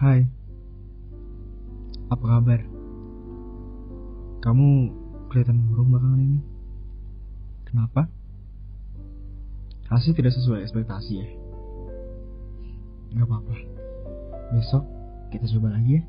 Hai. Apa kabar? Kamu kelihatan murung belakangan ini. Kenapa? Hasil tidak sesuai ekspektasi ya? Gak apa-apa. Besok kita coba lagi ya.